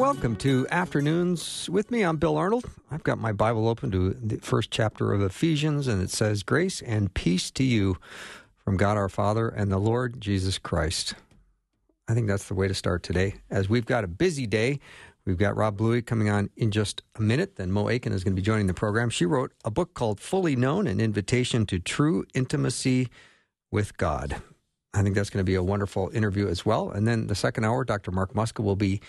Welcome to Afternoons with me. I'm Bill Arnold. I've got my Bible open to the first chapter of Ephesians, and it says, Grace and peace to you from God our Father and the Lord Jesus Christ. I think that's the way to start today, as we've got a busy day. We've got Rob Bluey coming on in just a minute. Then Mo Aiken is going to be joining the program. She wrote a book called Fully Known An Invitation to True Intimacy with God. I think that's going to be a wonderful interview as well. And then the second hour, Dr. Mark Muska will be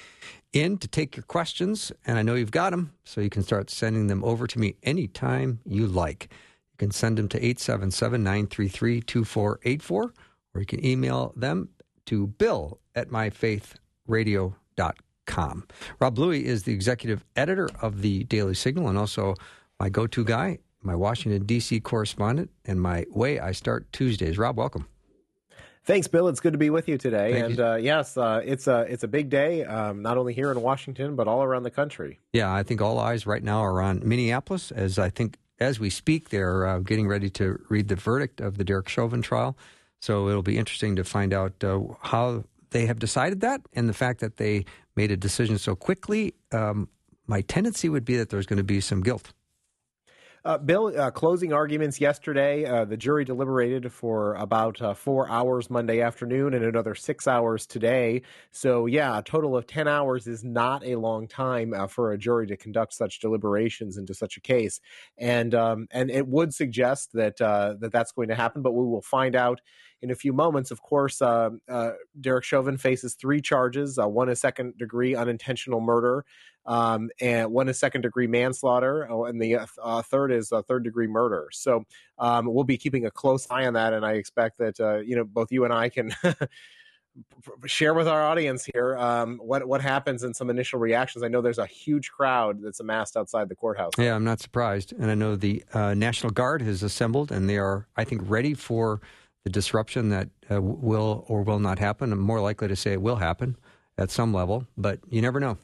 in to take your questions. And I know you've got them, so you can start sending them over to me anytime you like. You can send them to 877 933 2484, or you can email them to bill at myfaithradio.com. Rob Bluey is the executive editor of the Daily Signal and also my go to guy, my Washington, D.C. correspondent, and my way I start Tuesdays. Rob, welcome. Thanks, Bill. It's good to be with you today. Thank and you. Uh, yes, uh, it's a it's a big day, um, not only here in Washington but all around the country. Yeah, I think all eyes right now are on Minneapolis, as I think as we speak, they're uh, getting ready to read the verdict of the Derek Chauvin trial. So it'll be interesting to find out uh, how they have decided that, and the fact that they made a decision so quickly. Um, my tendency would be that there's going to be some guilt. Uh, Bill, uh, closing arguments yesterday. Uh, the jury deliberated for about uh, four hours Monday afternoon and another six hours today. So, yeah, a total of 10 hours is not a long time uh, for a jury to conduct such deliberations into such a case. And, um, and it would suggest that, uh, that that's going to happen, but we will find out in a few moments. Of course, uh, uh, Derek Chauvin faces three charges uh, one is second degree unintentional murder, um, and one is second degree manslaughter, oh, and the uh, third is uh, third degree murder. So um, we'll be keeping a close eye on that, and I expect that uh, you know both you and I can. share with our audience here um, what what happens and some initial reactions. I know there's a huge crowd that's amassed outside the courthouse. Yeah, I'm not surprised, and I know the uh, National Guard has assembled, and they are, I think, ready for the disruption that uh, will or will not happen. I'm more likely to say it will happen at some level, but you never know.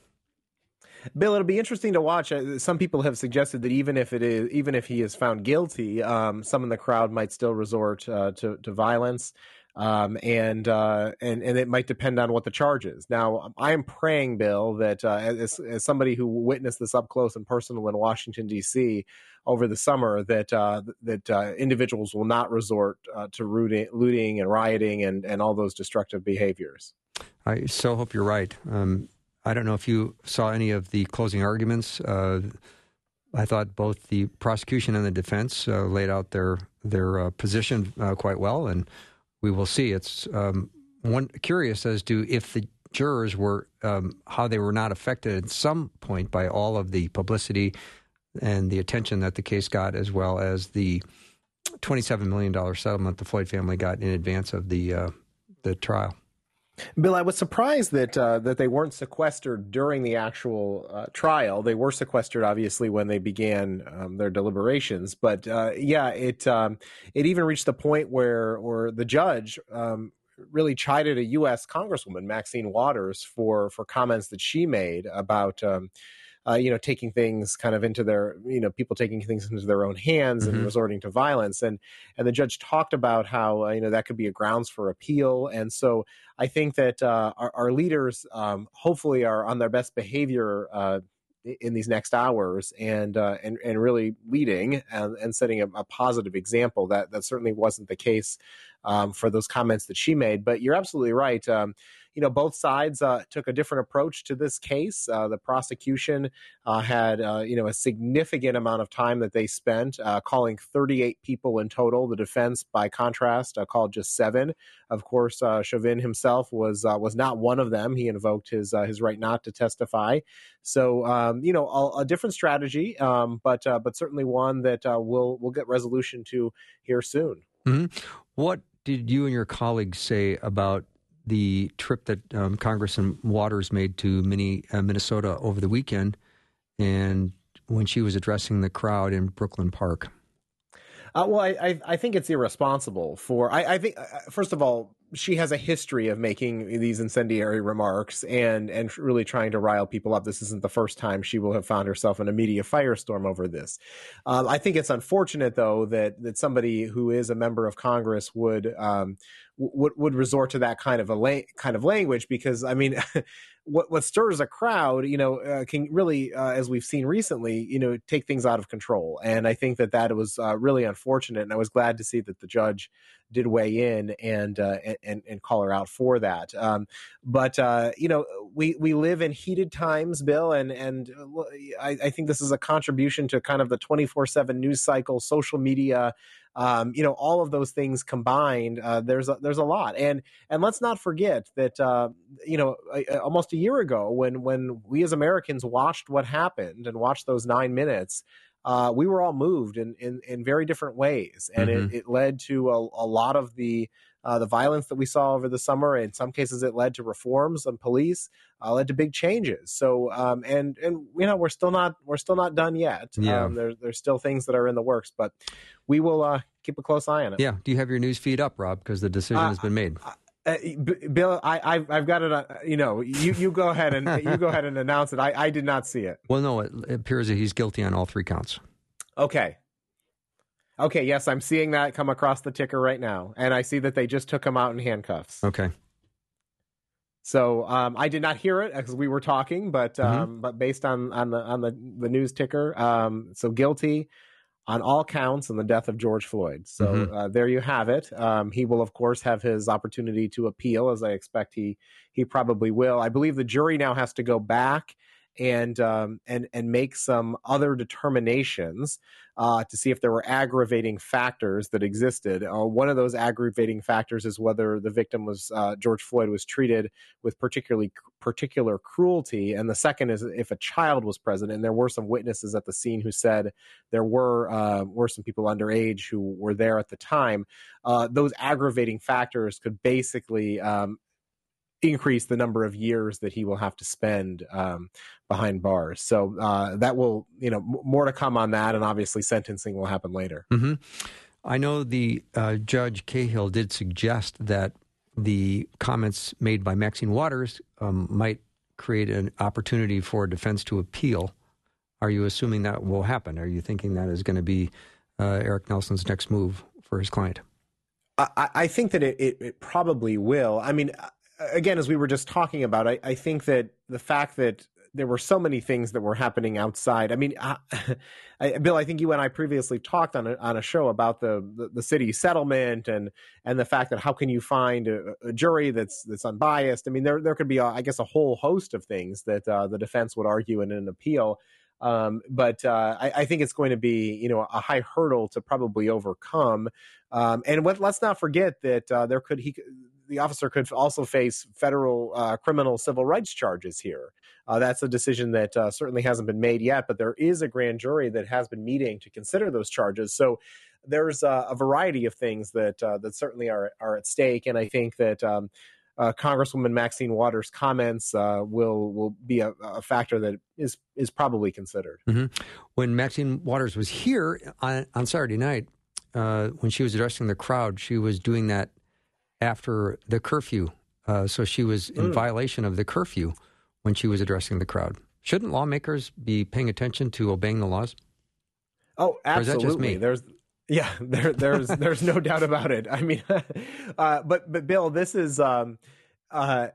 Bill, it'll be interesting to watch. Uh, Some people have suggested that even if it is, even if he is found guilty, um, some in the crowd might still resort uh, to to violence, um, and uh, and and it might depend on what the charge is. Now, I'm praying, Bill, that uh, as, as somebody who witnessed this up close and personal in Washington D.C. over the summer, that uh, that uh, individuals will not resort uh, to looting, looting and rioting and and all those destructive behaviors. I so hope you're right. Um, I don't know if you saw any of the closing arguments. Uh, I thought both the prosecution and the defense laid out their their position quite well, and we will see. It's um, one curious as to if the jurors were um, how they were not affected at some point by all of the publicity and the attention that the case got, as well as the twenty-seven million dollar settlement the Floyd family got in advance of the uh, the trial. Bill, I was surprised that uh, that they weren't sequestered during the actual uh, trial. They were sequestered, obviously, when they began um, their deliberations. But uh, yeah, it um, it even reached the point where where the judge um, really chided a U.S. Congresswoman, Maxine Waters, for for comments that she made about. Uh, you know, taking things kind of into their, you know, people taking things into their own hands and Mhm. resorting to violence, and and the judge talked about how uh, you know that could be a grounds for appeal, and so I think that uh, our, our leaders um, hopefully are on their best behavior uh, in these next hours and uh, and and really leading and, and setting a, a positive example. That that certainly wasn't the case um, for those comments that she made. But you're absolutely right. Um, you know, both sides uh, took a different approach to this case. Uh, the prosecution uh, had, uh, you know, a significant amount of time that they spent uh, calling 38 people in total. The defense, by contrast, called just seven. Of course, Chauvin himself was was not one of them. He invoked his his right not to testify. So, um, you know, a, a different strategy, um, but but certainly one that we'll we'll get resolution to here soon. hmm What did you and your colleagues say about the trip that um, Congressman Waters made to mini, uh, Minnesota over the weekend, and when she was addressing the crowd in Brooklyn Park. Uh, well, I, I think it's irresponsible for. I, I think uh, first of all, she has a history of making these incendiary remarks and and really trying to rile people up. This isn't the first time she will have found herself in a media firestorm over this. Um, I think it's unfortunate though that that somebody who is a member of Congress would um, would would resort to that kind of a la- kind of language because I mean. what what stirs a crowd, you know, uh, can really, uh, as we've seen recently, you know, take things out of control. And I think that that was uh, really unfortunate. And I was glad to see that the judge did weigh in and uh, and and call her out for that. Um, but uh, you know, we we live in heated times, Bill, and and uh, I, I think this is a contribution to kind of the twenty four seven news cycle, social media um, you know, all of those things combined, uh, there's a, there's a lot. And and let's not forget that uh, you know, almost a year ago, when when we as Americans watched what happened and watched those nine minutes. Uh, we were all moved in, in, in very different ways, and mm-hmm. it, it led to a, a lot of the uh, the violence that we saw over the summer. In some cases, it led to reforms on police, uh, led to big changes. So, um, and and you know, we're still not we're still not done yet. Yeah. Um, there's there's still things that are in the works, but we will uh, keep a close eye on it. Yeah. Do you have your news feed up, Rob? Because the decision has been made. Uh, Bill, I, I've, I've got it. Uh, you know, you, you go ahead and you go ahead and announce it. I, I did not see it. Well, no, it appears that he's guilty on all three counts. Okay, Okay, yes, I'm seeing that come across the ticker right now, and I see that they just took him out in handcuffs. Okay. So um, I did not hear it because we were talking, but mm-hmm. um, mm-hmm. but based on on the on the the news ticker, um, so guilty on all counts in the death of George Floyd. So mm-hmm. uh, there you have it. Um, he will of course have his opportunity to appeal, as I expect he he probably will. I believe the jury now has to go back and um, and and make some other determinations uh, to see if there were aggravating factors that existed. Uh, one of those aggravating factors is whether the victim was uh, George Floyd was treated with particularly particular cruelty, and the second is if a child was present. And there were some witnesses at the scene who said there were uh, were some people underage who were there at the time. Uh, those aggravating factors could basically um, increase the number of years that he will have to spend um, behind bars. So uh, that will, you know, m- more to come on that, and obviously sentencing will happen later. Mm-hmm. I know the uh, judge Cahill did suggest that the comments made by Maxine Waters um, might create an opportunity for defense to appeal. Are you assuming that will happen? Are you thinking that is going to be uh, Eric Nelson's next move for his client? I, I think that it, it, it, probably will. I mean, again, as we were just talking about, I, I think that the fact that there were so many things that were happening outside. I mean, I, I, Bill, I think you and I previously talked on a, on a show about the, the, the city settlement and and the fact that how can you find a, a jury that's that's unbiased. I mean, there there could be, a, I guess, a whole host of things that uh, the defense would argue in an appeal. Um, but uh, I, I, think it's going to be, you know, a high hurdle to probably overcome. Um, and what, let's not forget that uh, there could he the officer could also face federal uh, criminal civil rights charges here. Uh, that's a decision that uh, certainly hasn't been made yet, but there is a grand jury that has been meeting to consider those charges. So there's a variety of things that uh, that certainly are are at stake, and I think that. Um, uh, Congresswoman Maxine Waters' comments uh, will will be a, a, factor that is is probably considered. Mm-hmm. When Maxine Waters was here on, on Saturday night, uh, when she was addressing the crowd, she was doing that after the curfew. Uh, so she was in mm. violation of the curfew when she was addressing the crowd. Shouldn't lawmakers be paying attention to obeying the laws? Oh, absolutely. There's yeah, there, there's there's no doubt about it. I mean, uh, but but Bill, this is um, uh,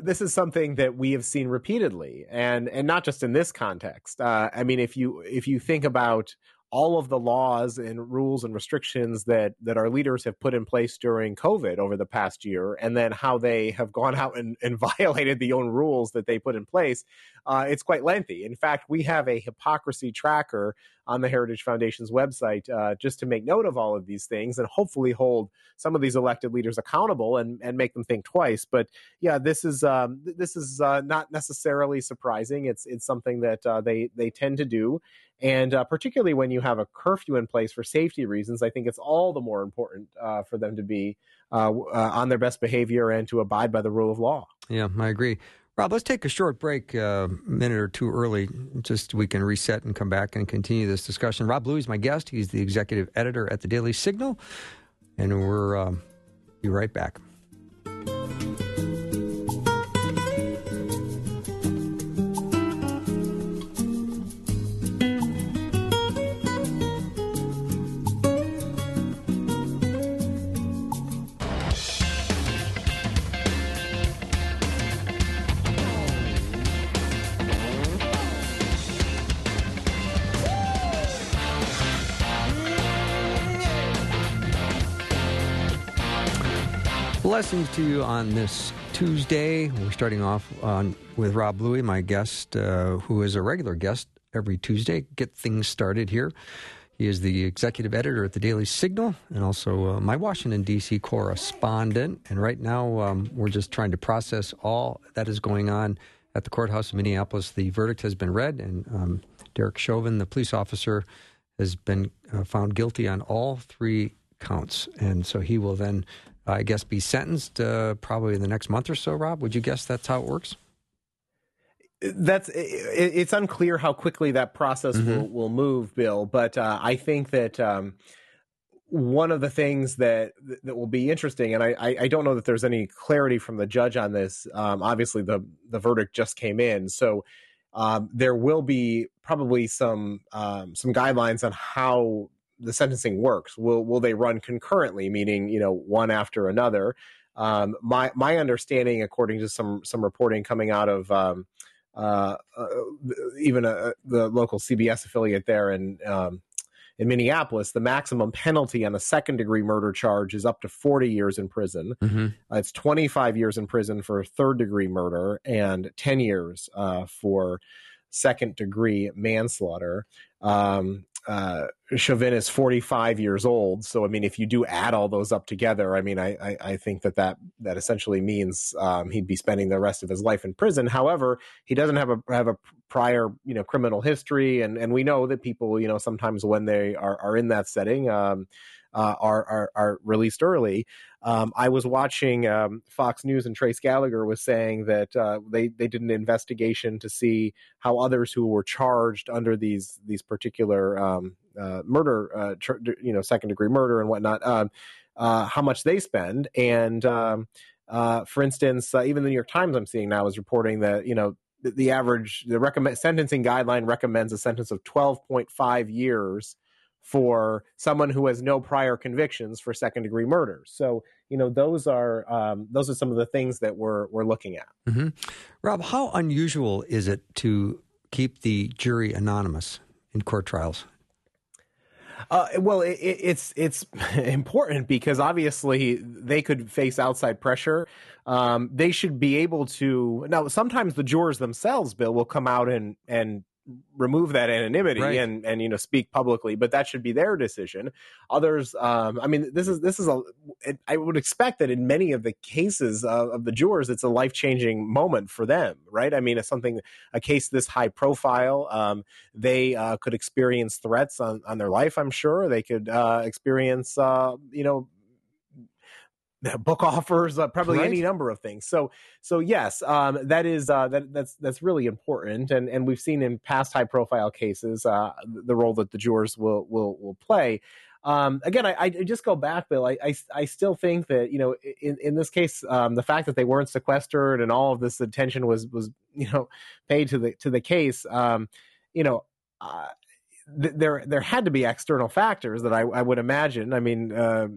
this is something that we have seen repeatedly, and and not just in this context. Uh, I mean, if you if you think about all of the laws and rules and restrictions that that our leaders have put in place during COVID over the past year, and then how they have gone out and, and violated the own rules that they put in place, uh, it's quite lengthy. In fact, we have a hypocrisy tracker on the Heritage Foundation's website uh, just to make note of all of these things and hopefully hold some of these elected leaders accountable and, and make them think twice. But yeah, this is um, this is uh, not necessarily surprising. It's it's something that uh, they they tend to do, and uh, particularly when you have a curfew in place for safety reasons, I think it's all the more important uh, for them to be uh, uh, on their best behavior and to abide by the rule of law. Yeah, I agree. Rob, let's take a short break, a uh, minute or two early, just we can reset and come back and continue this discussion. Rob Bluey is my guest. He's the executive editor at the Daily Signal, and we're um, be right back. Blessings to you on this Tuesday. We're starting off on, with Rob Bluey, my guest, uh, who is a regular guest every Tuesday. Get things started here. He is the executive editor at the Daily Signal and also uh, my Washington, D.C. correspondent. And right now, um, we're just trying to process all that is going on at the courthouse in Minneapolis. The verdict has been read, and um, Derek Chauvin, the police officer, has been uh, found guilty on all three counts. And so he will then I guess, be sentenced uh, probably in the next month or so. Rob, would you guess that's how it works? That's it's unclear how quickly that process mm-hmm. will, will move, Bill. But uh, I think that um, one of the things that that will be interesting, and I, I don't know that there's any clarity from the judge on this. Um, obviously, the the verdict just came in, so um, there will be probably some um, some guidelines on how the sentencing works. Will will they run concurrently, meaning you know one after another? Um, my my understanding, according to some some reporting coming out of um, uh, uh, even a, uh, the local CBS affiliate there in um, in Minneapolis, the maximum penalty on a second degree murder charge is up to 40 years in prison. Mm-hmm. Uh, it's 25 years in prison for third degree murder and 10 years uh, for second degree manslaughter. Um, uh, Chauvin is 45 years old. So, I mean, if you do add all those up together, I mean, I, I, I think that, that that essentially means um, he'd be spending the rest of his life in prison. However, he doesn't have a have a prior, you know, criminal history, and and we know that people, you know, sometimes when they are are in that setting, um, uh, are, are, are released early. Um, I was watching um, Fox News, and Trace Gallagher was saying that uh, they they did an investigation to see how others who were charged under these these particular um, uh, murder, uh, tr- you know, second degree murder and whatnot, um, uh, how much they spend. And um, uh, for instance, even the New York Times I'm seeing now is reporting that you know the, the average the recommend sentencing guideline recommends a sentence of 12.5 years for someone who has no prior convictions for second degree murder. So you know those are um, those are some of the things that we're we're looking at. Mm-hmm. Rob, how unusual is it to keep the jury anonymous in court trials? Uh, well, it, it's it's important because obviously they could face outside pressure. Um, they should be able to now. Sometimes the jurors themselves, Bill, will come out and and remove that anonymity right. and and you know speak publicly but that should be their decision. Others um i mean this is this is a i would expect that in many of the cases of, of the jurors it's a life-changing moment for them right? I mean it's something a case this high profile um they uh, could experience threats on on their life i'm sure. They could uh experience uh you know book offers, uh, probably right. any number of things. So, so yes, um, that is uh, that that's that's really important, and and we've seen in past high profile cases uh, the role that the jurors will will will play. Um, again, I, I, just go back, Bill. I, I, I still think that you know, in, in this case, um, the fact that they weren't sequestered and all of this attention was was you know paid to the to the case, um, you know. Uh, there, there had to be external factors that I, I would imagine. I mean, uh,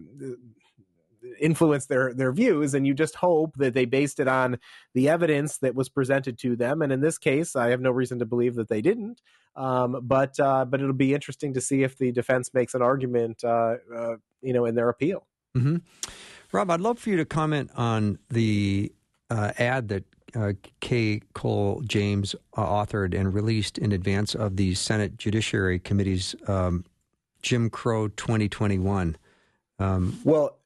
influence their their views and you just hope that they based it on the evidence that was presented to them and in this case i have no reason to believe that they didn't um, but uh, but it'll be interesting to see if the defense makes an argument uh, uh, you know in their appeal mm-hmm. rob i'd love for you to comment on the uh, ad that uh, Kay Cole James uh, authored and released in advance of the Senate Judiciary Committee's um, Jim Crow 2021. Um, well,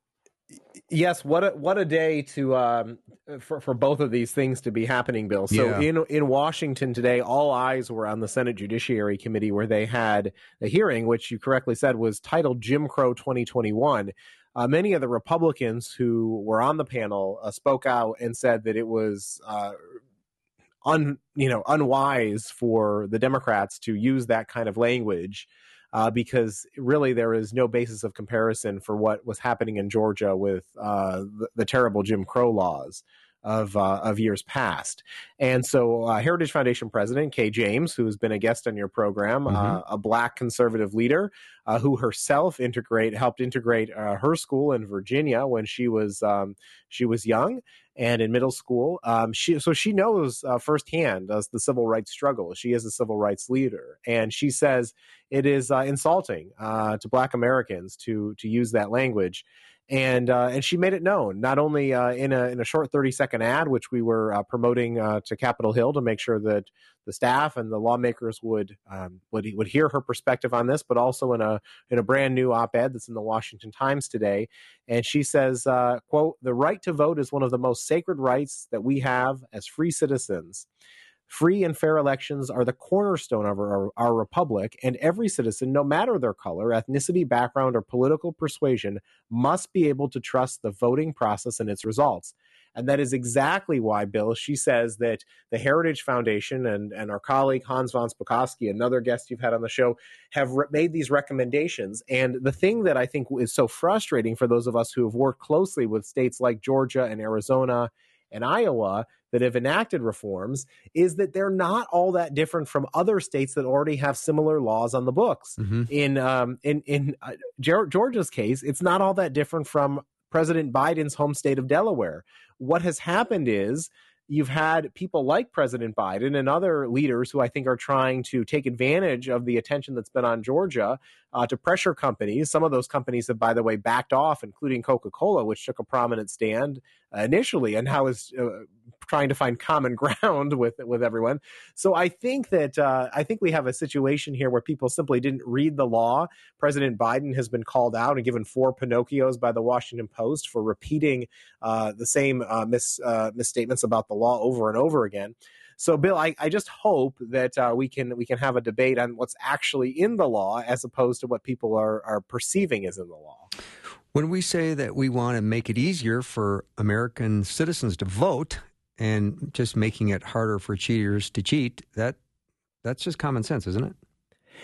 Yes, what a what a day to um, for for both of these things to be happening, Bill. So yeah. in in Washington today, all eyes were on the Senate Judiciary Committee where they had a hearing, which you correctly said was titled Jim Crow 2021. uh, many of the Republicans who were on the panel uh, spoke out and said that it was uh, un you know unwise for the Democrats to use that kind of language. Uh, because really there is no basis of comparison for what was happening in Georgia with uh, the, the, terrible Jim Crow laws of uh, of years past. And so, uh, Heritage Foundation president Kay James, who has been a guest on your program, mm-hmm. uh, a black conservative leader uh, who herself integrate helped integrate uh, her school in Virginia when she was um, she was young and in middle school. Um, she so she knows uh, firsthand the civil rights struggle. She is a civil rights leader, and she says it is insulting to Black Americans to to use that language and uh, and she made it known not only uh, in a in a short thirty second ad, which we were uh, promoting uh, to Capitol Hill to make sure that the staff and the lawmakers would um, would would hear her perspective on this, but also in a in a brand new op ed that's in the Washington Times today. And she says, uh, "quote The right to vote is one of the most sacred rights that we have as free citizens." Free and fair elections are the cornerstone of our, our, republic, and every citizen, no matter their color, ethnicity, background, or political persuasion, must be able to trust the voting process and its results. And that is exactly why, Bill, she says that the Heritage Foundation and, and our colleague Hans von Spakovsky, another guest you've had on the show, have re- made these recommendations. And the thing that I think is so frustrating for those of us who have worked closely with states like Georgia and Arizona and Iowa that have enacted reforms is that they're not all that different from other states that already have similar laws on the books. Mm-hmm. In um, in in uh, Georgia's case, it's not all that different from President Biden's home state of Delaware. What has happened is you've had people like President Biden and other leaders who I think are trying to take advantage of the attention that's been on Georgia uh, to pressure companies. Some of those companies have, by the way, backed off, including Coca Cola, which took a prominent stand uh, initially and now is uh, trying to find common ground with with everyone. So I think that uh, I think we have a situation here where people simply didn't read the law. President Biden has been called out and given four Pinocchios by the Washington Post for repeating uh, the same uh, mis, uh, misstatements about the law over and over again. So, Bill, I, I just hope that uh, we can we can have a debate on what's actually in the law as opposed to what people are are perceiving is in the law. When we say that we want to make it easier for American citizens to vote and just making it harder for cheaters to cheat, that that's just common sense, isn't it?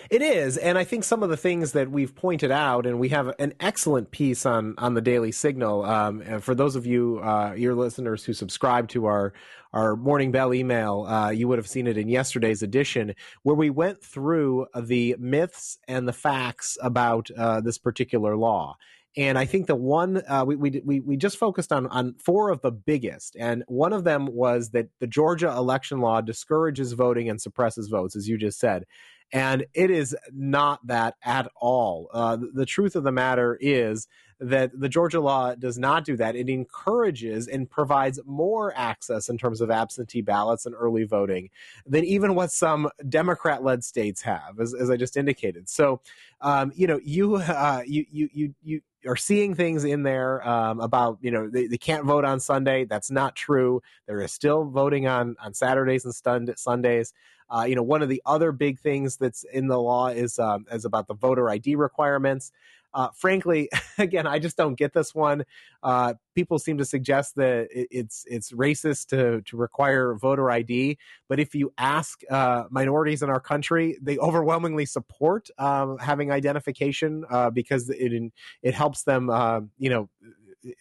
It is, and I think some of the things that we've pointed out, and we have an excellent piece on on the Daily Signal. Um, for those of you, uh, your listeners who subscribe to our our morning bell email, uh, you would have seen it in yesterday's edition, where we went through the myths and the facts about uh, this particular law. And I think the one uh, we, we we just focused on on four of the biggest, and one of them was that the Georgia election law discourages voting and suppresses votes, as you just said, and it is not that at all. Uh, the, the truth of the matter is that the Georgia law does not do that. It encourages and provides more access in terms of absentee ballots and early voting than even what some Democrat led states have, as, as I just indicated. So, um, you know, you, uh, you, you, you, you, are seeing things in there um, about you know they, they can't vote on Sunday. That's not true. There is still voting on on Saturdays and Sundays. Uh, you know, one of the other big things that's in the law is um, is about the voter ID requirements. Uh, frankly, again, I just don't get this one. Uh, people seem to suggest that it, it's it's racist to to require voter ID, but if you ask uh, minorities in our country, they overwhelmingly support um, having identification uh, because it it helps them, uh, you know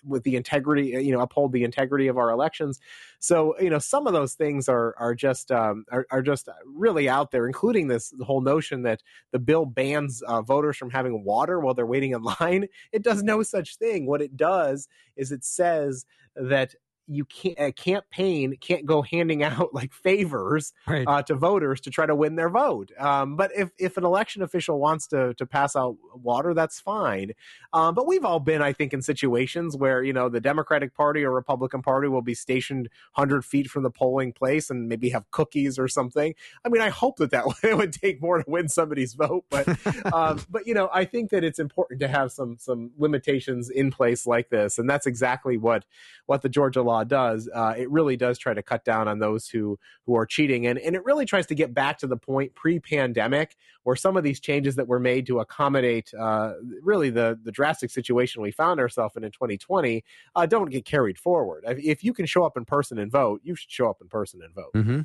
with the integrity, you know, uphold the integrity of our elections. So, you know, some of those things are are just um, are, are just really out there, including this whole notion that the bill bans uh, voters from having water while they're waiting in line. It does no such thing. What it does is it says that you can't a campaign can't go handing out like favors right. uh, to voters to try to win their vote. Um, but if if an election official wants to to pass out water, that's fine. Um, but we've all been, I think, in situations where you know the Democratic Party or Republican Party will be stationed hundred feet from the polling place and maybe have cookies or something. I mean, I hope that that would take more to win somebody's vote, but um, but you know, I think that it's important to have some some limitations in place like this, and that's exactly what what the Georgia law law does, uh, it really does try to cut down on those who who are cheating, and and it really tries to get back to the point pre-pandemic where some of these changes that were made to accommodate uh, really the the drastic situation we found ourselves in in 2020 uh, don't get carried forward. If you can show up in person and vote, you should show up in person and vote. Mm-hmm.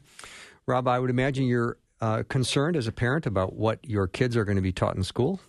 Rob, I would imagine you're uh, concerned as a parent about what your kids are going to be taught in school.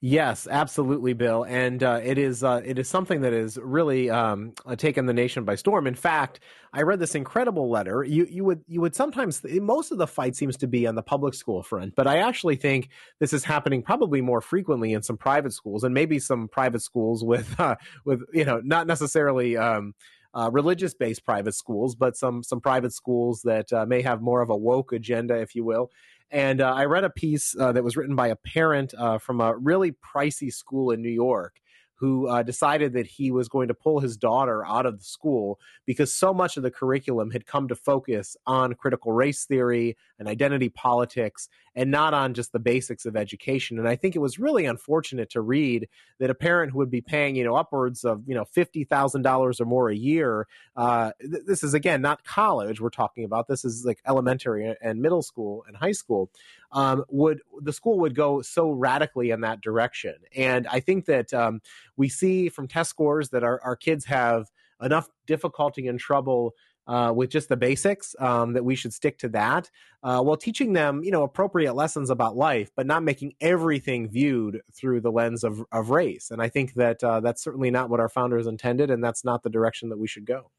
Yes, absolutely, Bill, and uh, it is uh, it is something that has really um, uh, taken the nation by storm. In fact, I read this incredible letter. You you would you would sometimes most of the fight seems to be on the public school front, but I actually think this is happening probably more frequently in some private schools, and maybe some private schools with uh, with you know not necessarily. Um, uh, religious based private schools, but some some private schools that uh, may have more of a woke agenda, if you will. And uh, I read a piece uh, that was written by a parent uh, from a really pricey school in New York who uh, decided that he was going to pull his daughter out of the school because so much of the curriculum had come to focus on critical race theory and identity politics and not on just the basics of education. And I think it was really unfortunate to read that a parent who would be paying, you know, upwards of, you know, $50,000 or more a year, uh, th- this is again, not college we're talking about. This is like elementary and middle school and high school. Um, would the school would go so radically in that direction. And I think that um, we see from test scores that our, our kids have enough difficulty and trouble uh, with just the basics um, that we should stick to that uh, while teaching them you know appropriate lessons about life but not making everything viewed through the lens of, of race and i think that uh, that's certainly not what our founders intended and that's not the direction that we should go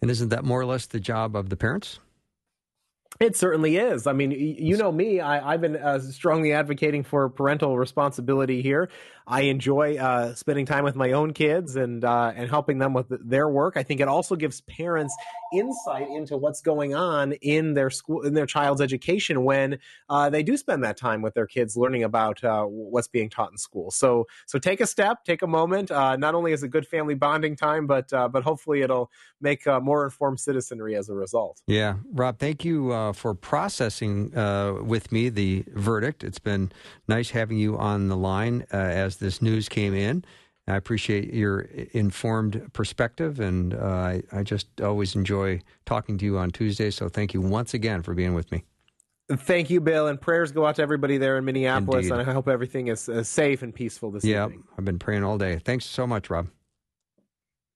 and isn't that more or less the job of the parents it certainly is. I mean, you know me. I, have been uh, strongly advocating for parental responsibility here. I enjoy uh, spending time with my own kids and uh, and helping them with their work. I think it also gives parents insight into what's going on in their school in their child's education when uh, they do spend that time with their kids learning about uh, what's being taught in school. So so take a step, take a moment. Uh, not only is it good family bonding time, but but hopefully it'll make more informed citizenry as a result. Yeah, Rob, thank you for processing with me the verdict. It's been nice having you on the line as this news came in. I appreciate your informed perspective, and uh, I, I, just always enjoy talking to you on Tuesday. So thank you once again for being with me. Thank you, Bill, and prayers go out to everybody there in Minneapolis, Indeed. and I hope everything is uh, safe and peaceful this yeah, evening. I've been praying all day. Thanks so much, Rob.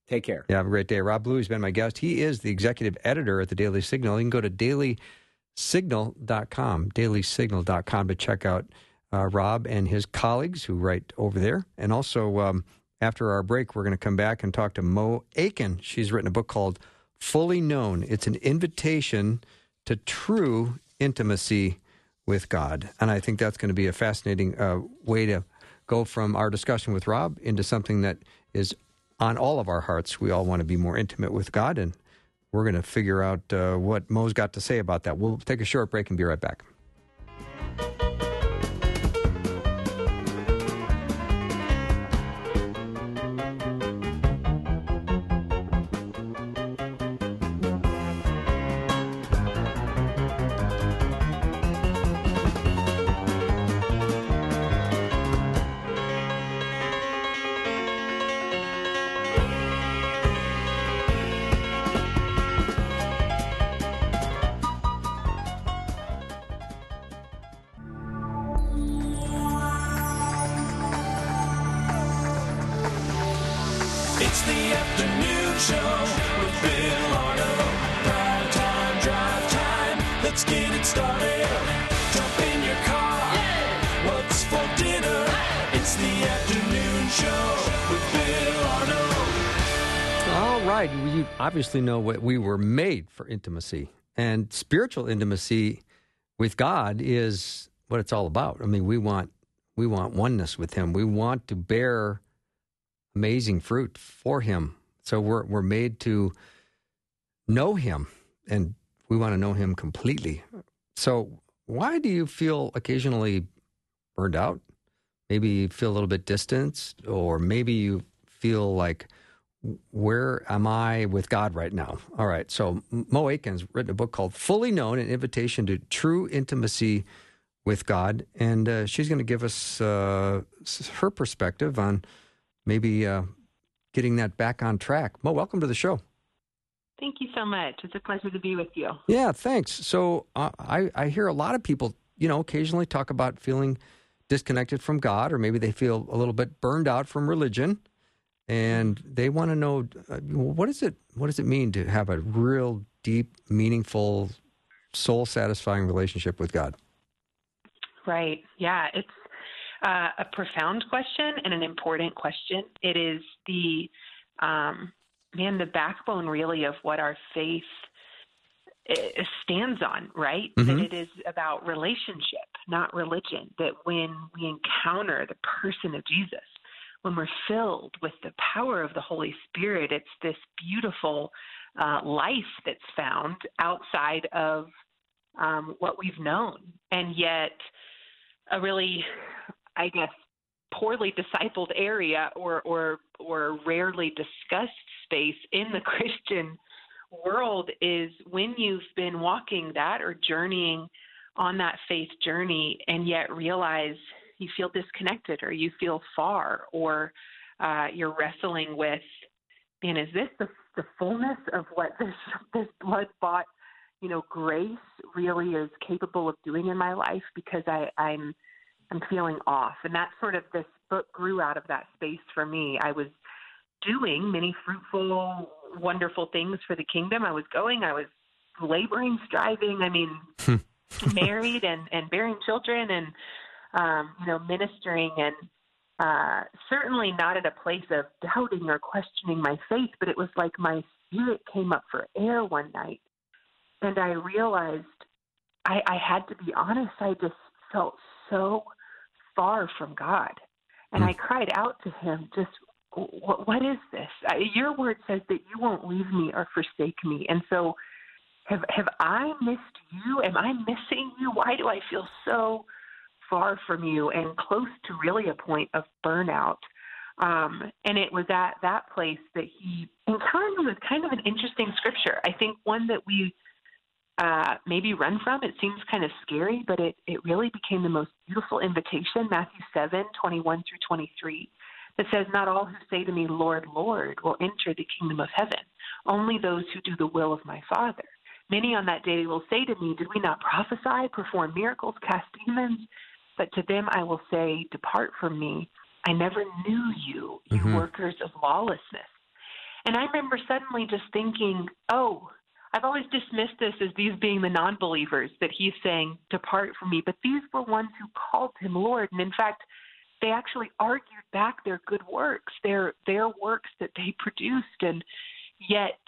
Take care. Yeah, have a great day. Rob Bluey has been my guest. He is the executive editor at the Daily Signal. You can go to dailysignal.com, dailysignal.com to check out uh, Rob and his colleagues who write over there. And also, um, after our break, we're going to come back and talk to Mo Aiken. She's written a book called Fully Known. It's an invitation to true intimacy with God. And I think that's going to be a fascinating uh, way to go from our discussion with Rob into something that is on all of our hearts. We all want to be more intimate with God, and we're going to figure out uh, what Mo's got to say about that. We'll take a short break and be right back. Obviously know what we were made for intimacy. And spiritual intimacy with God is what it's all about. I mean, we want we want oneness with him. We want to bear amazing fruit for him. So we're we're made to know him and we want to know him completely. So why do you feel occasionally burned out? Maybe you feel a little bit distanced or maybe you feel like where am I with God right now? All right. So Mo Aiken's written a book called Fully Known An Invitation to True Intimacy with God. And uh, she's going to give us uh, her perspective on maybe uh, getting that back on track. Mo, welcome to the show. Thank you so much. It's a pleasure to be with you. Yeah, thanks. So uh, I, I hear a lot of people, you know, occasionally talk about feeling disconnected from God, or maybe they feel a little bit burned out from religion, and they want to know uh, what is it? What does it mean to have a real deep, meaningful, soul satisfying relationship with God? Right. Yeah, it's uh, a profound question and an important question. It is the um, man, the backbone really of what our faith eh, stands on, right? Mm-hmm. That it is about relationship, not religion. That when we encounter the person of Jesus, when we're filled with the power of the Holy Spirit, it's this beautiful uh, life that's found outside of um, what we've known. And yet, a really, I guess, poorly discipled area or, or, or rarely discussed space in the Christian world is when you've been walking that or journeying on that faith journey and yet realize you feel disconnected or you feel far or uh, you're wrestling with, man, is this the, the fullness of what this this blood bought, you know, grace really is capable of doing in my life? Because I, I'm I'm feeling off, and that sort of this book grew out of that space for me. I was doing many fruitful, wonderful things for the kingdom. I was going, I was laboring, striving. I mean, married and and bearing children, and um, you know, ministering, and uh, certainly not at a place of doubting or questioning my faith. But it was like my spirit came up for air one night, and I realized I, I had to be honest. I just felt so far from God. And I cried out to him, just what, what is this? Your word says that you won't leave me or forsake me. And so, have have I missed you? Am I missing you? Why do I feel so far from you and close to really a point of burnout? Um, and it was at that place that he encountered me with kind of an interesting scripture. I think one that we uh, maybe run from. It seems kind of scary, but it, it really became the most beautiful invitation. Matthew 7 21 through 23 that says, Not all who say to me, Lord, Lord, will enter the kingdom of heaven, only those who do the will of my Father. Many on that day will say to me, Did we not prophesy, perform miracles, cast demons? But to them I will say, Depart from me. I never knew you, you Mhm. workers of lawlessness. And I remember suddenly just thinking, Oh, I've always dismissed this as these being the non believers that he's saying, Depart from me. But these were ones who called him Lord. And in fact, they actually argued back their good works, their their works that they produced, and yet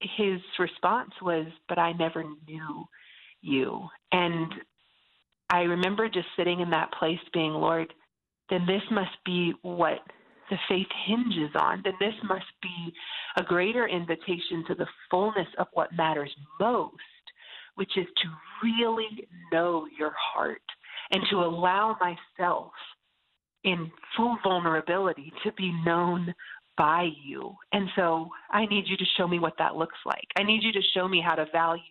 his response was, "But I never knew you." And I remember just sitting in that place, being, "Lord, then this must be what the faith hinges on. Then this must be a greater invitation to the fullness of what matters most, which is to really know your heart and to allow myself." in full vulnerability to be known by you. And so I need you to show me what that looks like. I need you to show me how to value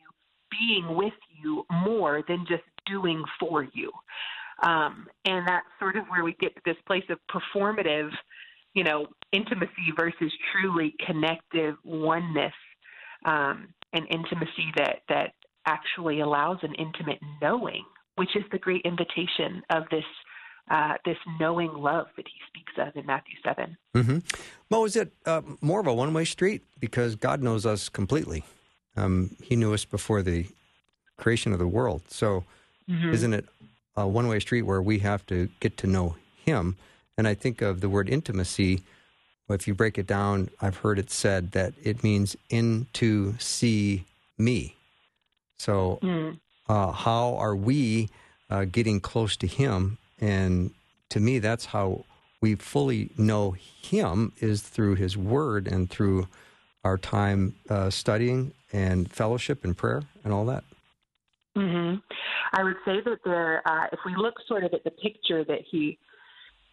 being with you more than just doing for you. Um, and that's sort of where we get to this place of performative, you know, intimacy versus truly connective oneness um, and intimacy that, that actually allows an intimate knowing, which is the great invitation of this uh, this knowing love that he speaks of in Matthew 7. Mm-hmm. Well, is it uh, more of a one way street? Because God knows us completely. Um, he knew us before the creation of the world. So, Mhm. isn't it a one way street where we have to get to know Him? And I think of the word intimacy. If you break it down, I've heard it said that it means in to see me. So, Mm. uh, how are we uh, getting close to Him? And to me, that's how we fully know Him is through His Word and through our time uh, studying and fellowship and prayer and all that. hmm I would say that there, uh, if we look sort of at the picture that he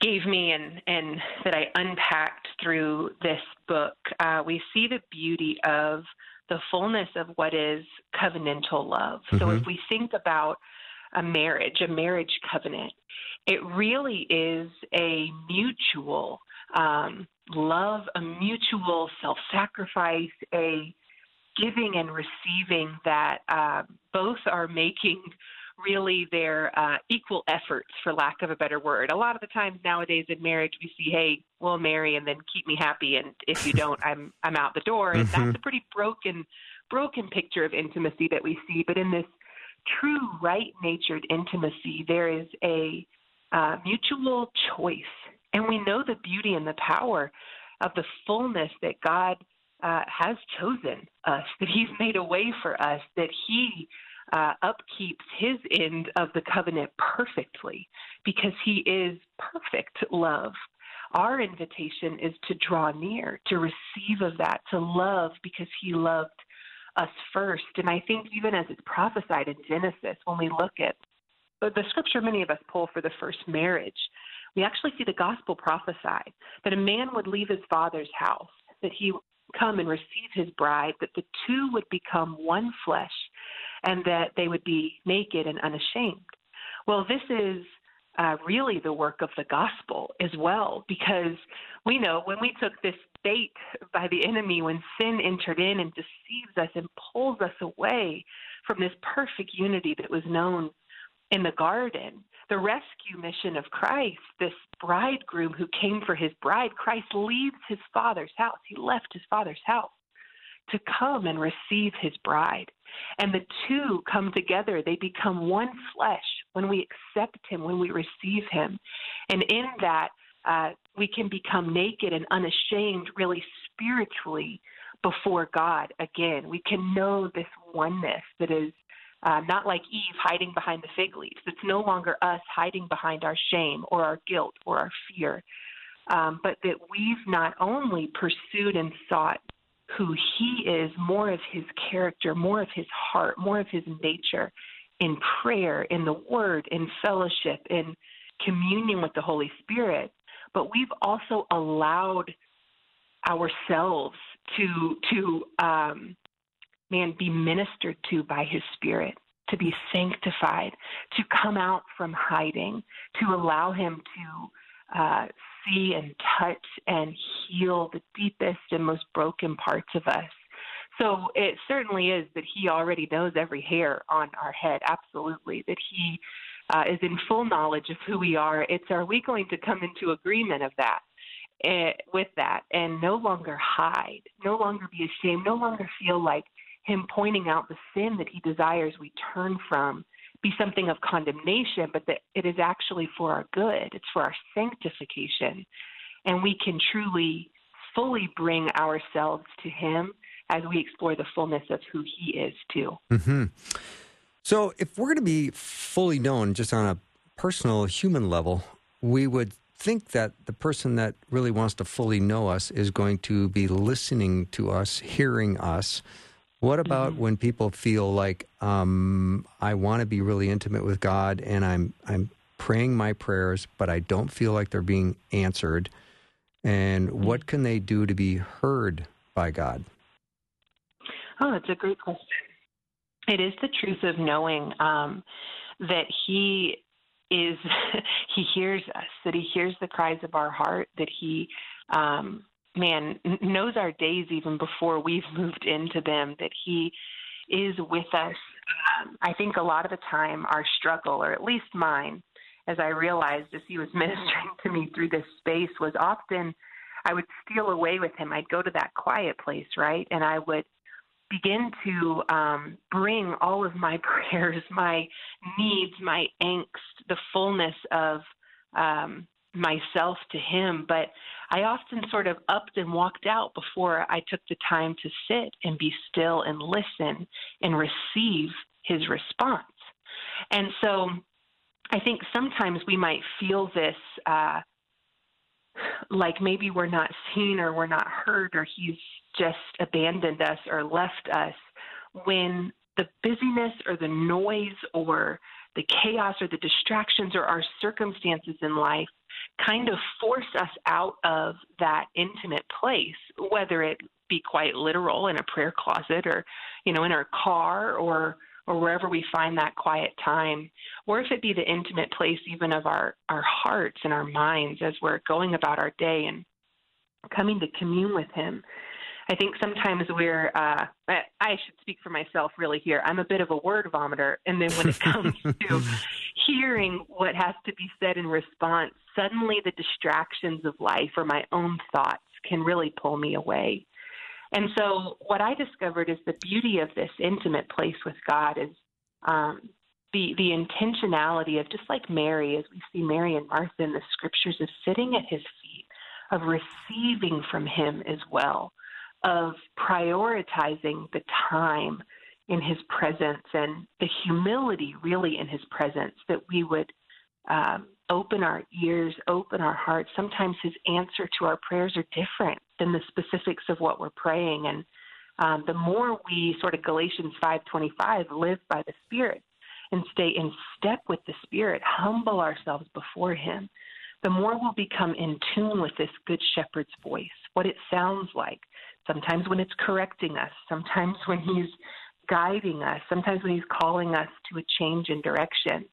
gave me and, and that I unpacked through this book, uh, we see the beauty of the fullness of what is covenantal love. So Mhm. if we think about a marriage, a marriage covenant, it really is a mutual um, love, a mutual self sacrifice, a giving and receiving that uh, both are making really their uh, equal efforts, for lack of a better word. A lot of the times nowadays in marriage, we see, "Hey, we'll marry and then keep me happy, and if you don't, I'm I'm out the door." And mm-hmm. that's a pretty broken broken picture of intimacy that we see. But in this true right-natured intimacy, there is a uh, mutual choice, and we know the beauty and the power of the fullness that God uh, has chosen us, that He's made a way for us, that He uh, upkeeps his end of the covenant perfectly because he is perfect love. Our invitation is to draw near, to receive of that, to love because he loved us first. And I think even as it's prophesied in Genesis, when we look at the scripture many of us pull for the first marriage, we actually see the gospel prophesied that a man would leave his father's house, that he come and receive his bride, that the two would become one flesh and that they would be naked and unashamed. Well, this is uh, really the work of the gospel as well, because we know when we took this bait by the enemy, when sin entered in and deceives us and pulls us away from this perfect unity that was known in the garden, the rescue mission of Christ, this bridegroom who came for his bride, Christ leaves his father's house. He left his father's house to come and receive his bride. And the two come together. They become one flesh when we accept him, when we receive him. And in that, uh, we can become naked and unashamed, really spiritually, before God again. We can know this oneness that is uh, not like Eve hiding behind the fig leaves. It's no longer us hiding behind our shame or our guilt or our fear, um, but that we've not only pursued and sought who he is, more of his character, more of his heart, more of his nature in prayer, in the word, in fellowship, in communion with the Holy Spirit. But we've also allowed ourselves to to um, man be ministered to by his spirit to be sanctified to come out from hiding to allow him to uh, see and touch and heal the deepest and most broken parts of us. So it certainly is that He already knows every hair on our head, absolutely, that He uh, is in full knowledge of who we are. It's are we going to come into agreement of that? Uh, with that, and no longer hide, no longer be ashamed, no longer feel like him pointing out the sin that he desires we turn from, be something of condemnation, but that it is actually for our good. It's for our sanctification. And we can truly, fully bring ourselves to Him as we explore the fullness of who He is, too. Mm-hmm. So, if we're going to be fully known just on a personal human level, we would think that the person that really wants to fully know us is going to be listening to us, hearing us what about mm-hmm. when people feel like um, I want to be really intimate with God and I'm I'm praying my prayers, but I don't feel like they're being answered? And mm-hmm. what can they do to be heard by God? Oh, that's a great question. It is the truth of knowing um, that He is He hears us, that He hears the cries of our heart, that He um, man knows our days even before we've moved into them that he is with us. Um, i think a lot of the time our struggle or at least mine as i realized as he was ministering to me through this space was often i would steal away with him. I'd go to that quiet place right? And i would begin to um, bring all of my prayers my needs my angst the fullness of um, myself to him, but I often sort of upped and walked out before I took the time to sit and be still and listen and receive his response. And so I think sometimes we might feel this uh, like maybe we're not seen or we're not heard or he's just abandoned us or left us when the busyness or the noise or the chaos or the distractions or our circumstances in life kind of force us out of that intimate place, whether it be quite literal in a prayer closet or, you know, in our car or or wherever we find that quiet time, or if it be the intimate place even of our, our hearts and our minds as we're going about our day and coming to commune with him. I think sometimes we're, uh, I should speak for myself really here. I'm a bit of a word vomiter. And then when it comes to hearing what has to be said in response, suddenly the distractions of life or my own thoughts can really pull me away. And so, what I discovered is the beauty of this intimate place with God is um, the the intentionality of just like Mary, as we see Mary and Martha in the scriptures, of sitting at His feet, of receiving from Him as well, of prioritizing the time in His presence and the humility, really, in His presence, that we would um, open our ears, open our hearts. Sometimes His answer to our prayers are different than the specifics of what we're praying, and um, the more we sort of Galatians 5:25 live by the Spirit and stay in step with the Spirit, humble ourselves before Him, the more we'll become in tune with this Good Shepherd's voice, what it sounds like. Sometimes when it's correcting us, sometimes when He's guiding us, sometimes when He's calling us to a change in direction.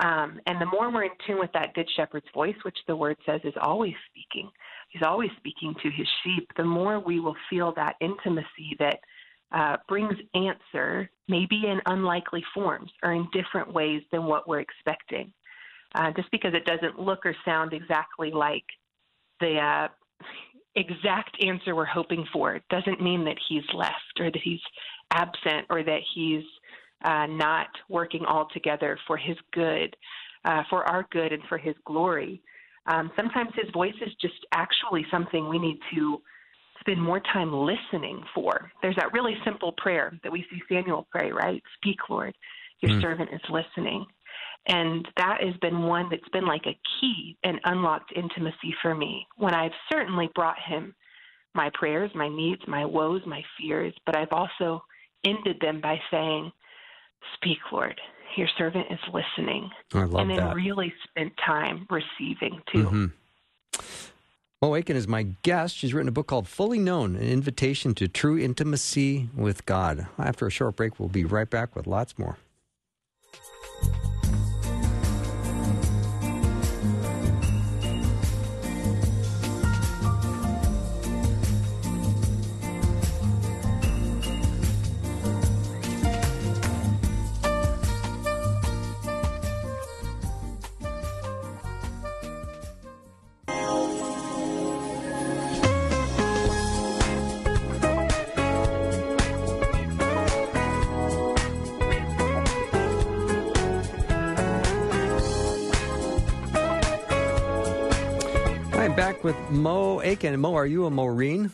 Um, and the more we're in tune with that Good Shepherd's voice, which the Word says is always speaking, He's always speaking to His sheep, the more we will feel that intimacy that uh, brings answer, maybe in unlikely forms or in different ways than what we're expecting. Uh, just because it doesn't look or sound exactly like the uh, exact answer we're hoping for doesn't mean that he's left or that he's absent or that he's uh, not working all together for his good, uh, for our good and for his glory. Um, sometimes his voice is just actually something we need to spend more time listening for. There's that really simple prayer that we see Samuel pray, right? Speak, Lord. Your mm. servant is listening. And that has been one that's been like a key and unlocked intimacy for me when I've certainly brought him my prayers, my needs, my woes, my fears, but I've also ended them by saying, Speak, Lord. Your servant is listening. I love and then that. really spent time receiving too. Mm-hmm. Mo Aiken is my guest. She's written a book called Fully Known An Invitation to True Intimacy with God. After a short break, we'll be right back with lots more. With Mo Aiken. Mo, are you a Maureen?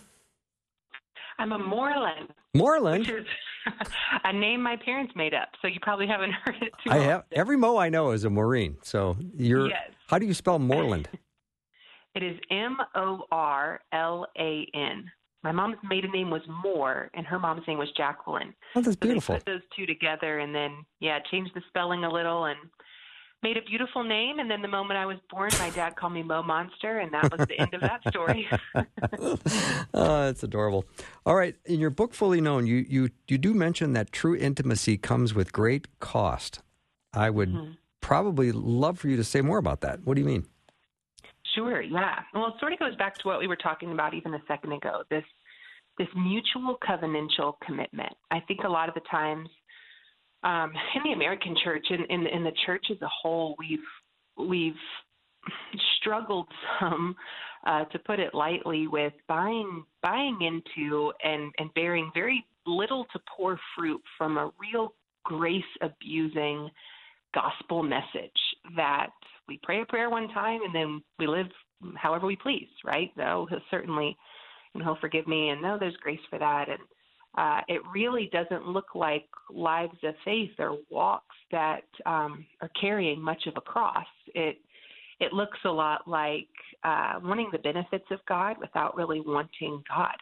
I'm a Morlan. Morlan? Which is a name my parents made up, so you probably haven't heard it too I often. have. Every Mo I know is a Maureen. So you're. Yes. How do you spell Morlan? it is M O R L A N. My mom's maiden name was Moore, and her mom's name was Jacqueline. Oh, that's beautiful. So they put those two together, and then yeah, changed the spelling a little, and made a beautiful name, and then the moment I was born, my dad called me Mo Monster, and that was the end of that story. oh, that's adorable. All right, in your book, Fully Known, you you you do mention that true intimacy comes with great cost. I would mm-hmm. probably love for you to say more about that. What do you mean? Sure. Yeah. Well, it sort of goes back to what we were talking about even a second ago. This this mutual covenantal commitment. I think a lot of the times um, in the American church and in, in, in the church as a whole, we've we've struggled some, uh, to put it lightly, with buying buying into and and bearing very little to poor fruit from a real grace abusing gospel message that we pray a prayer one time and then we live however we please, right? Though he'll certainly and he'll forgive me and no, there's grace for that and uh, it really doesn't look like lives of faith or walks that um, are carrying much of a cross. It it looks a lot like uh, wanting the benefits of God without really wanting God.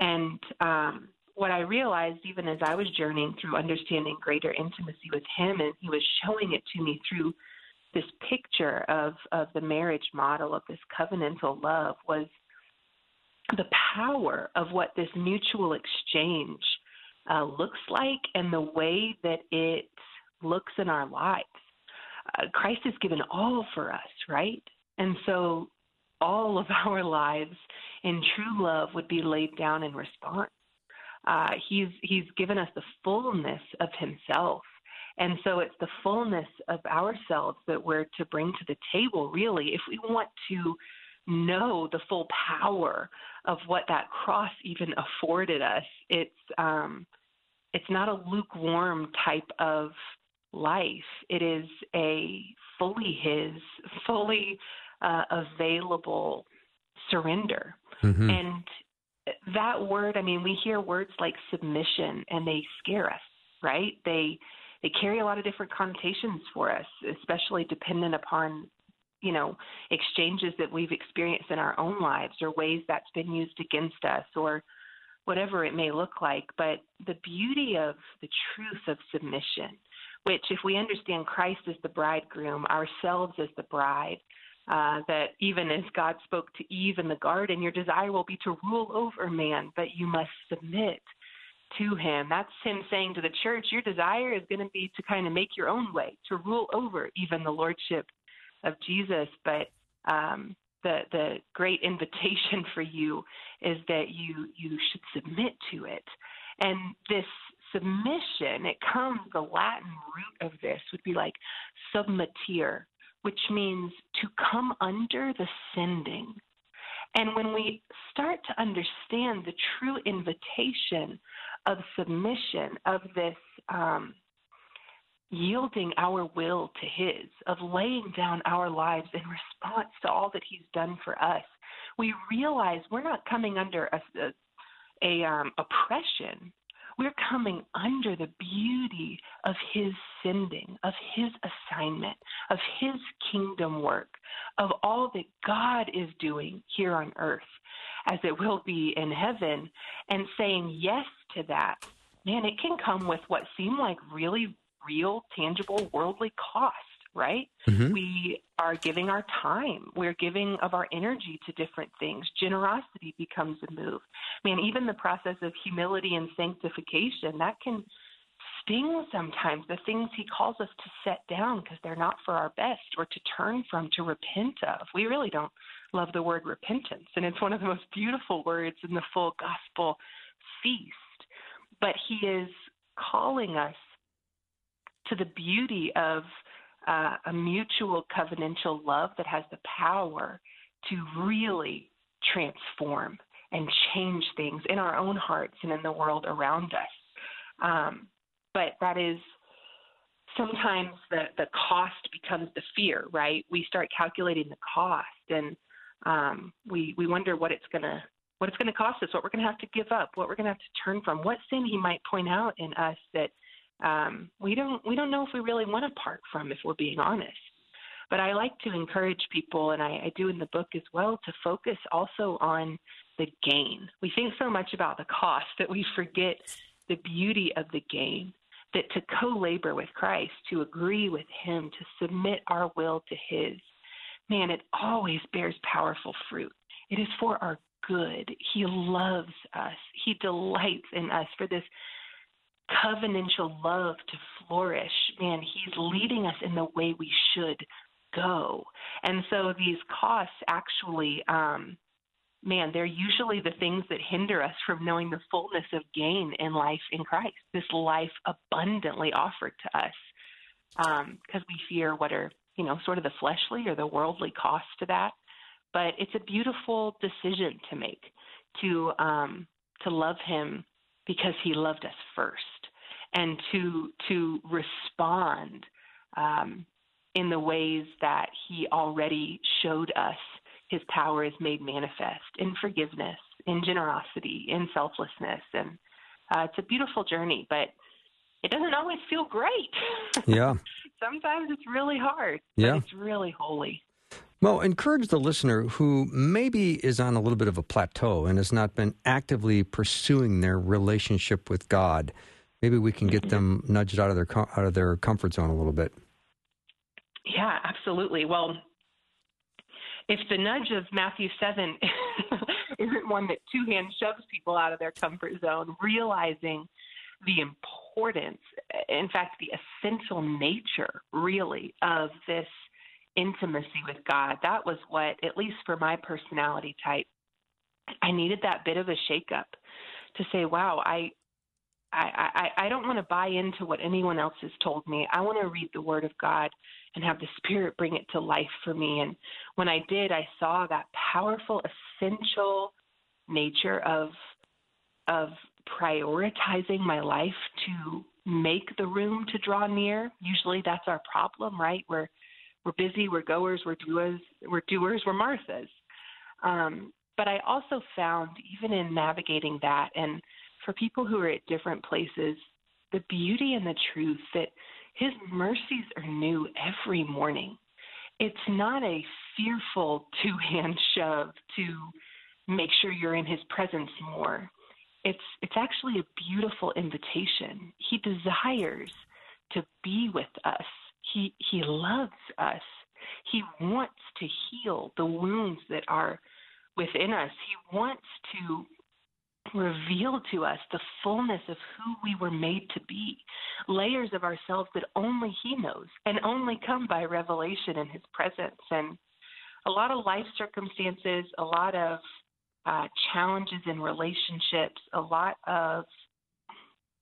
And um, what I realized, even as I was journeying through understanding greater intimacy with Him, and He was showing it to me through this picture of of the marriage model of this covenantal love, was the power of what this mutual exchange uh, looks like and the way that it looks in our lives. Uh, Christ has given all for us, right? And so all of our lives in true love would be laid down in response. Uh, he's he's given us the fullness of himself and so it's the fullness of ourselves that we're to bring to the table, really, if we want to know the full power of what that cross even afforded us. It's um, it's not a lukewarm type of life. It is a fully His, fully uh, available surrender. Mm-hmm. And that word, I mean, we hear words like submission, and they scare us, right? They they carry a lot of different connotations for us, especially dependent upon you know exchanges that we've experienced in our own lives or ways that's been used against us or whatever it may look like but the beauty of the truth of submission which if we understand Christ as the bridegroom ourselves as the bride uh, that even as God spoke to Eve in the garden, your desire will be to rule over man, but you must submit to him. That's him saying to the church, your desire is going to be to kind of make your own way, to rule over even the lordship of Jesus. But um, the the great invitation for you is that you you should submit to it. And this submission, it comes the Latin root of this would be like submittere, which means to come under the sending. And when we start to understand the true invitation of submission, of this um, yielding our will to His, of laying down our lives in response to all that He's done for us, we realize we're not coming under a, a, a um, oppression. We're coming under the beauty of His sending, of His assignment, of His kingdom work, of all that God is doing here on earth as it will be in heaven, and saying yes to that, man, it can come with what seem like really real, tangible, worldly cost, right? Mm-hmm. We are giving our time. We're giving of our energy to different things. Generosity becomes a move. I mean, even the process of humility and sanctification, that can sting sometimes. The things he calls us to set down because they're not for our best or to turn from, to repent of. We really don't love the word repentance. And it's one of the most beautiful words in the full gospel feast. But he is calling us to the beauty of uh, a mutual covenantal love that has the power to really transform and change things in our own hearts and in the world around us. Um, but that is sometimes the, the cost becomes the fear, right? We start calculating the cost and um, we we wonder what it's gonna what it's gonna cost us, what we're gonna have to give up, what we're gonna have to turn from, what sin he might point out in us that um, we don't we don't know if we really want to part from, if we're being honest. But I like to encourage people, and I, I do in the book as well, to focus also on the gain. We think so much about the cost that we forget the beauty of the gain. That to co labor with Christ, to agree with Him, to submit our will to His, man, it always bears powerful fruit. It is for our good. He loves us, He delights in us for this covenantal love to flourish. Man, He's leading us in the way we should go. And so these costs actually, um, man, they're usually the things that hinder us from knowing the fullness of gain in life in Christ, this life abundantly offered to us. Because um, we fear what are you know, sort of the fleshly or the worldly cost to that. But it's a beautiful decision to make to um, to love Him because He loved us first, and to to respond um, in the ways that He already showed us His power is made manifest in forgiveness, in generosity, in selflessness, and uh, it's a beautiful journey. But it doesn't always feel great. Yeah. Sometimes it's really hard. Yeah. it's really holy. Well, encourage the listener who maybe is on a little bit of a plateau and has not been actively pursuing their relationship with God. Maybe we can get mm-hmm. them nudged out of their out of their comfort zone a little bit. Yeah, absolutely. Well, if the nudge of Matthew 7 isn't one that two hands shoves people out of their comfort zone, realizing the importance, in fact, the essential nature, really, of this intimacy with God. That was what, at least for my personality type, I needed that bit of a shakeup to say, wow, I I, I, I don't want to buy into what anyone else has told me. I want to read the Word of God and have the Spirit bring it to life for me. And when I did, I saw that powerful, essential nature of of prioritizing my life to make the room to draw near. Usually, that's our problem, right? We're we're busy, we're goers, we're doers, we're doers, we're Marthas. Um, but I also found, even in navigating that and for people who are at different places, the beauty and the truth that His mercies are new every morning. It's not a fearful two hand shove to make sure you're in His presence more. It's it's actually a beautiful invitation. He desires to be with us. He he loves us. He wants to heal the wounds that are within us. He wants to reveal to us the fullness of who we were made to be, layers of ourselves that only He knows and only come by revelation in His presence. And a lot of life circumstances, a lot of uh, challenges in relationships, a lot of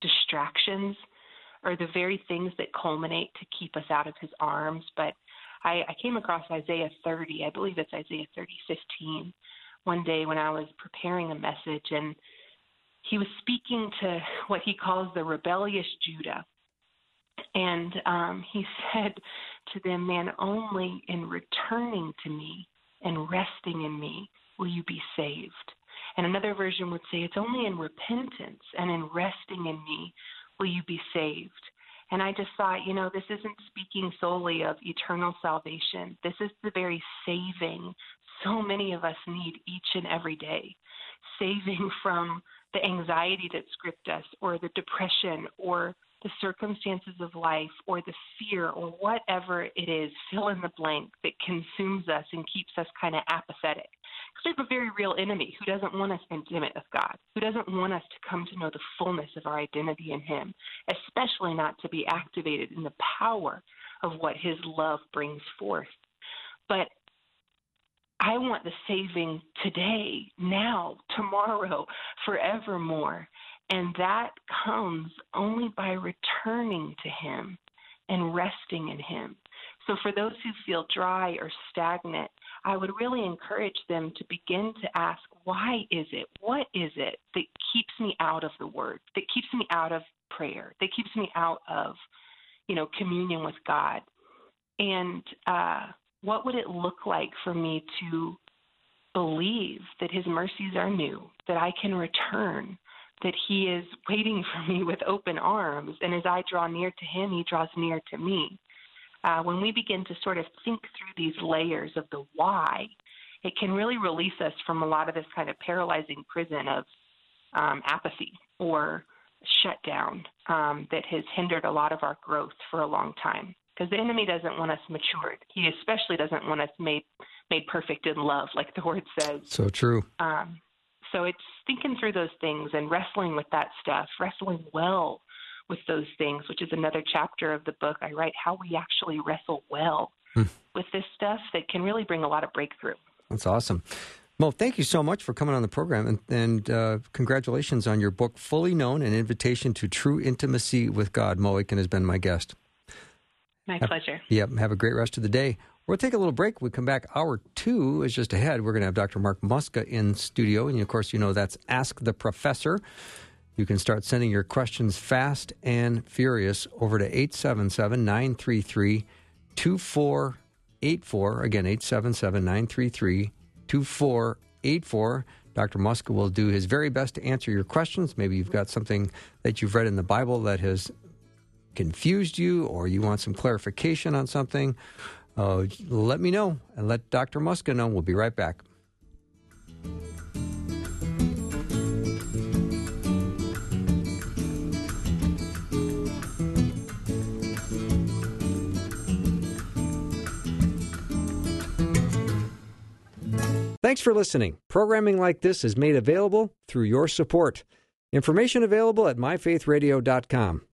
distractions are the very things that culminate to keep us out of His arms. But I, I came across Isaiah 30, I believe it's Isaiah 30, 15 one day when I was preparing a message, and he was speaking to what he calls the rebellious Judah. And um, he said to them, Man, only in returning to me and resting in me will you be saved. And another version would say, It's only in repentance and in resting in me will you be saved. And I just thought, you know, this isn't speaking solely of eternal salvation. This is the very saving so many of us need each and every day. Saving from the anxiety that script us, or the depression, or the circumstances of life, or the fear, or whatever it is, fill in the blank that consumes us and keeps us kind of apathetic. Because we have a very real enemy who doesn't want us intimate with God, who doesn't want us to come to know the fullness of our identity in Him, especially not to be activated in the power of what His love brings forth. But I want the saving today, now, tomorrow, forevermore. And that comes only by returning to Him and resting in Him. So, for those who feel dry or stagnant, I would really encourage them to begin to ask, why is it? What is it that keeps me out of the Word, that keeps me out of prayer, that keeps me out of, you know, communion with God? And uh, what would it look like for me to believe that his mercies are new, that I can return, that he is waiting for me with open arms, and as I draw near to him, he draws near to me. Uh, when we begin to sort of think through these layers of the why, it can really release us from a lot of this kind of paralyzing prison of um, apathy or shutdown um, that has hindered a lot of our growth for a long time because the enemy doesn't want us matured. He especially doesn't want us made made perfect in love, like the word says. So true. Um, so it's thinking through those things and wrestling with that stuff, wrestling well with those things, which is another chapter of the book. I write how we actually wrestle well hmm. with this stuff that can really bring a lot of breakthrough. That's awesome. Well, thank you so much for coming on the program, and, and uh, congratulations on your book, Fully Known: An Invitation to True Intimacy with God. Mo Aiken has been my guest. My have, pleasure. Yep. Have a great rest of the day. We'll take a little break. We come back. Hour two is just ahead. We're going to have Dr. Mark Muska in studio. And of course, you know that's Ask the Professor. You can start sending your questions fast and furious over to 877 933 2484. Again, 877 933 2484. Dr. Muska will do his very best to answer your questions. Maybe you've got something that you've read in the Bible that has confused you or you want some clarification on something, uh, let me know and let Dr. Muska know. We'll be right back. Thanks for listening. Programming like this is made available through your support. Information available at myfaithradio.com.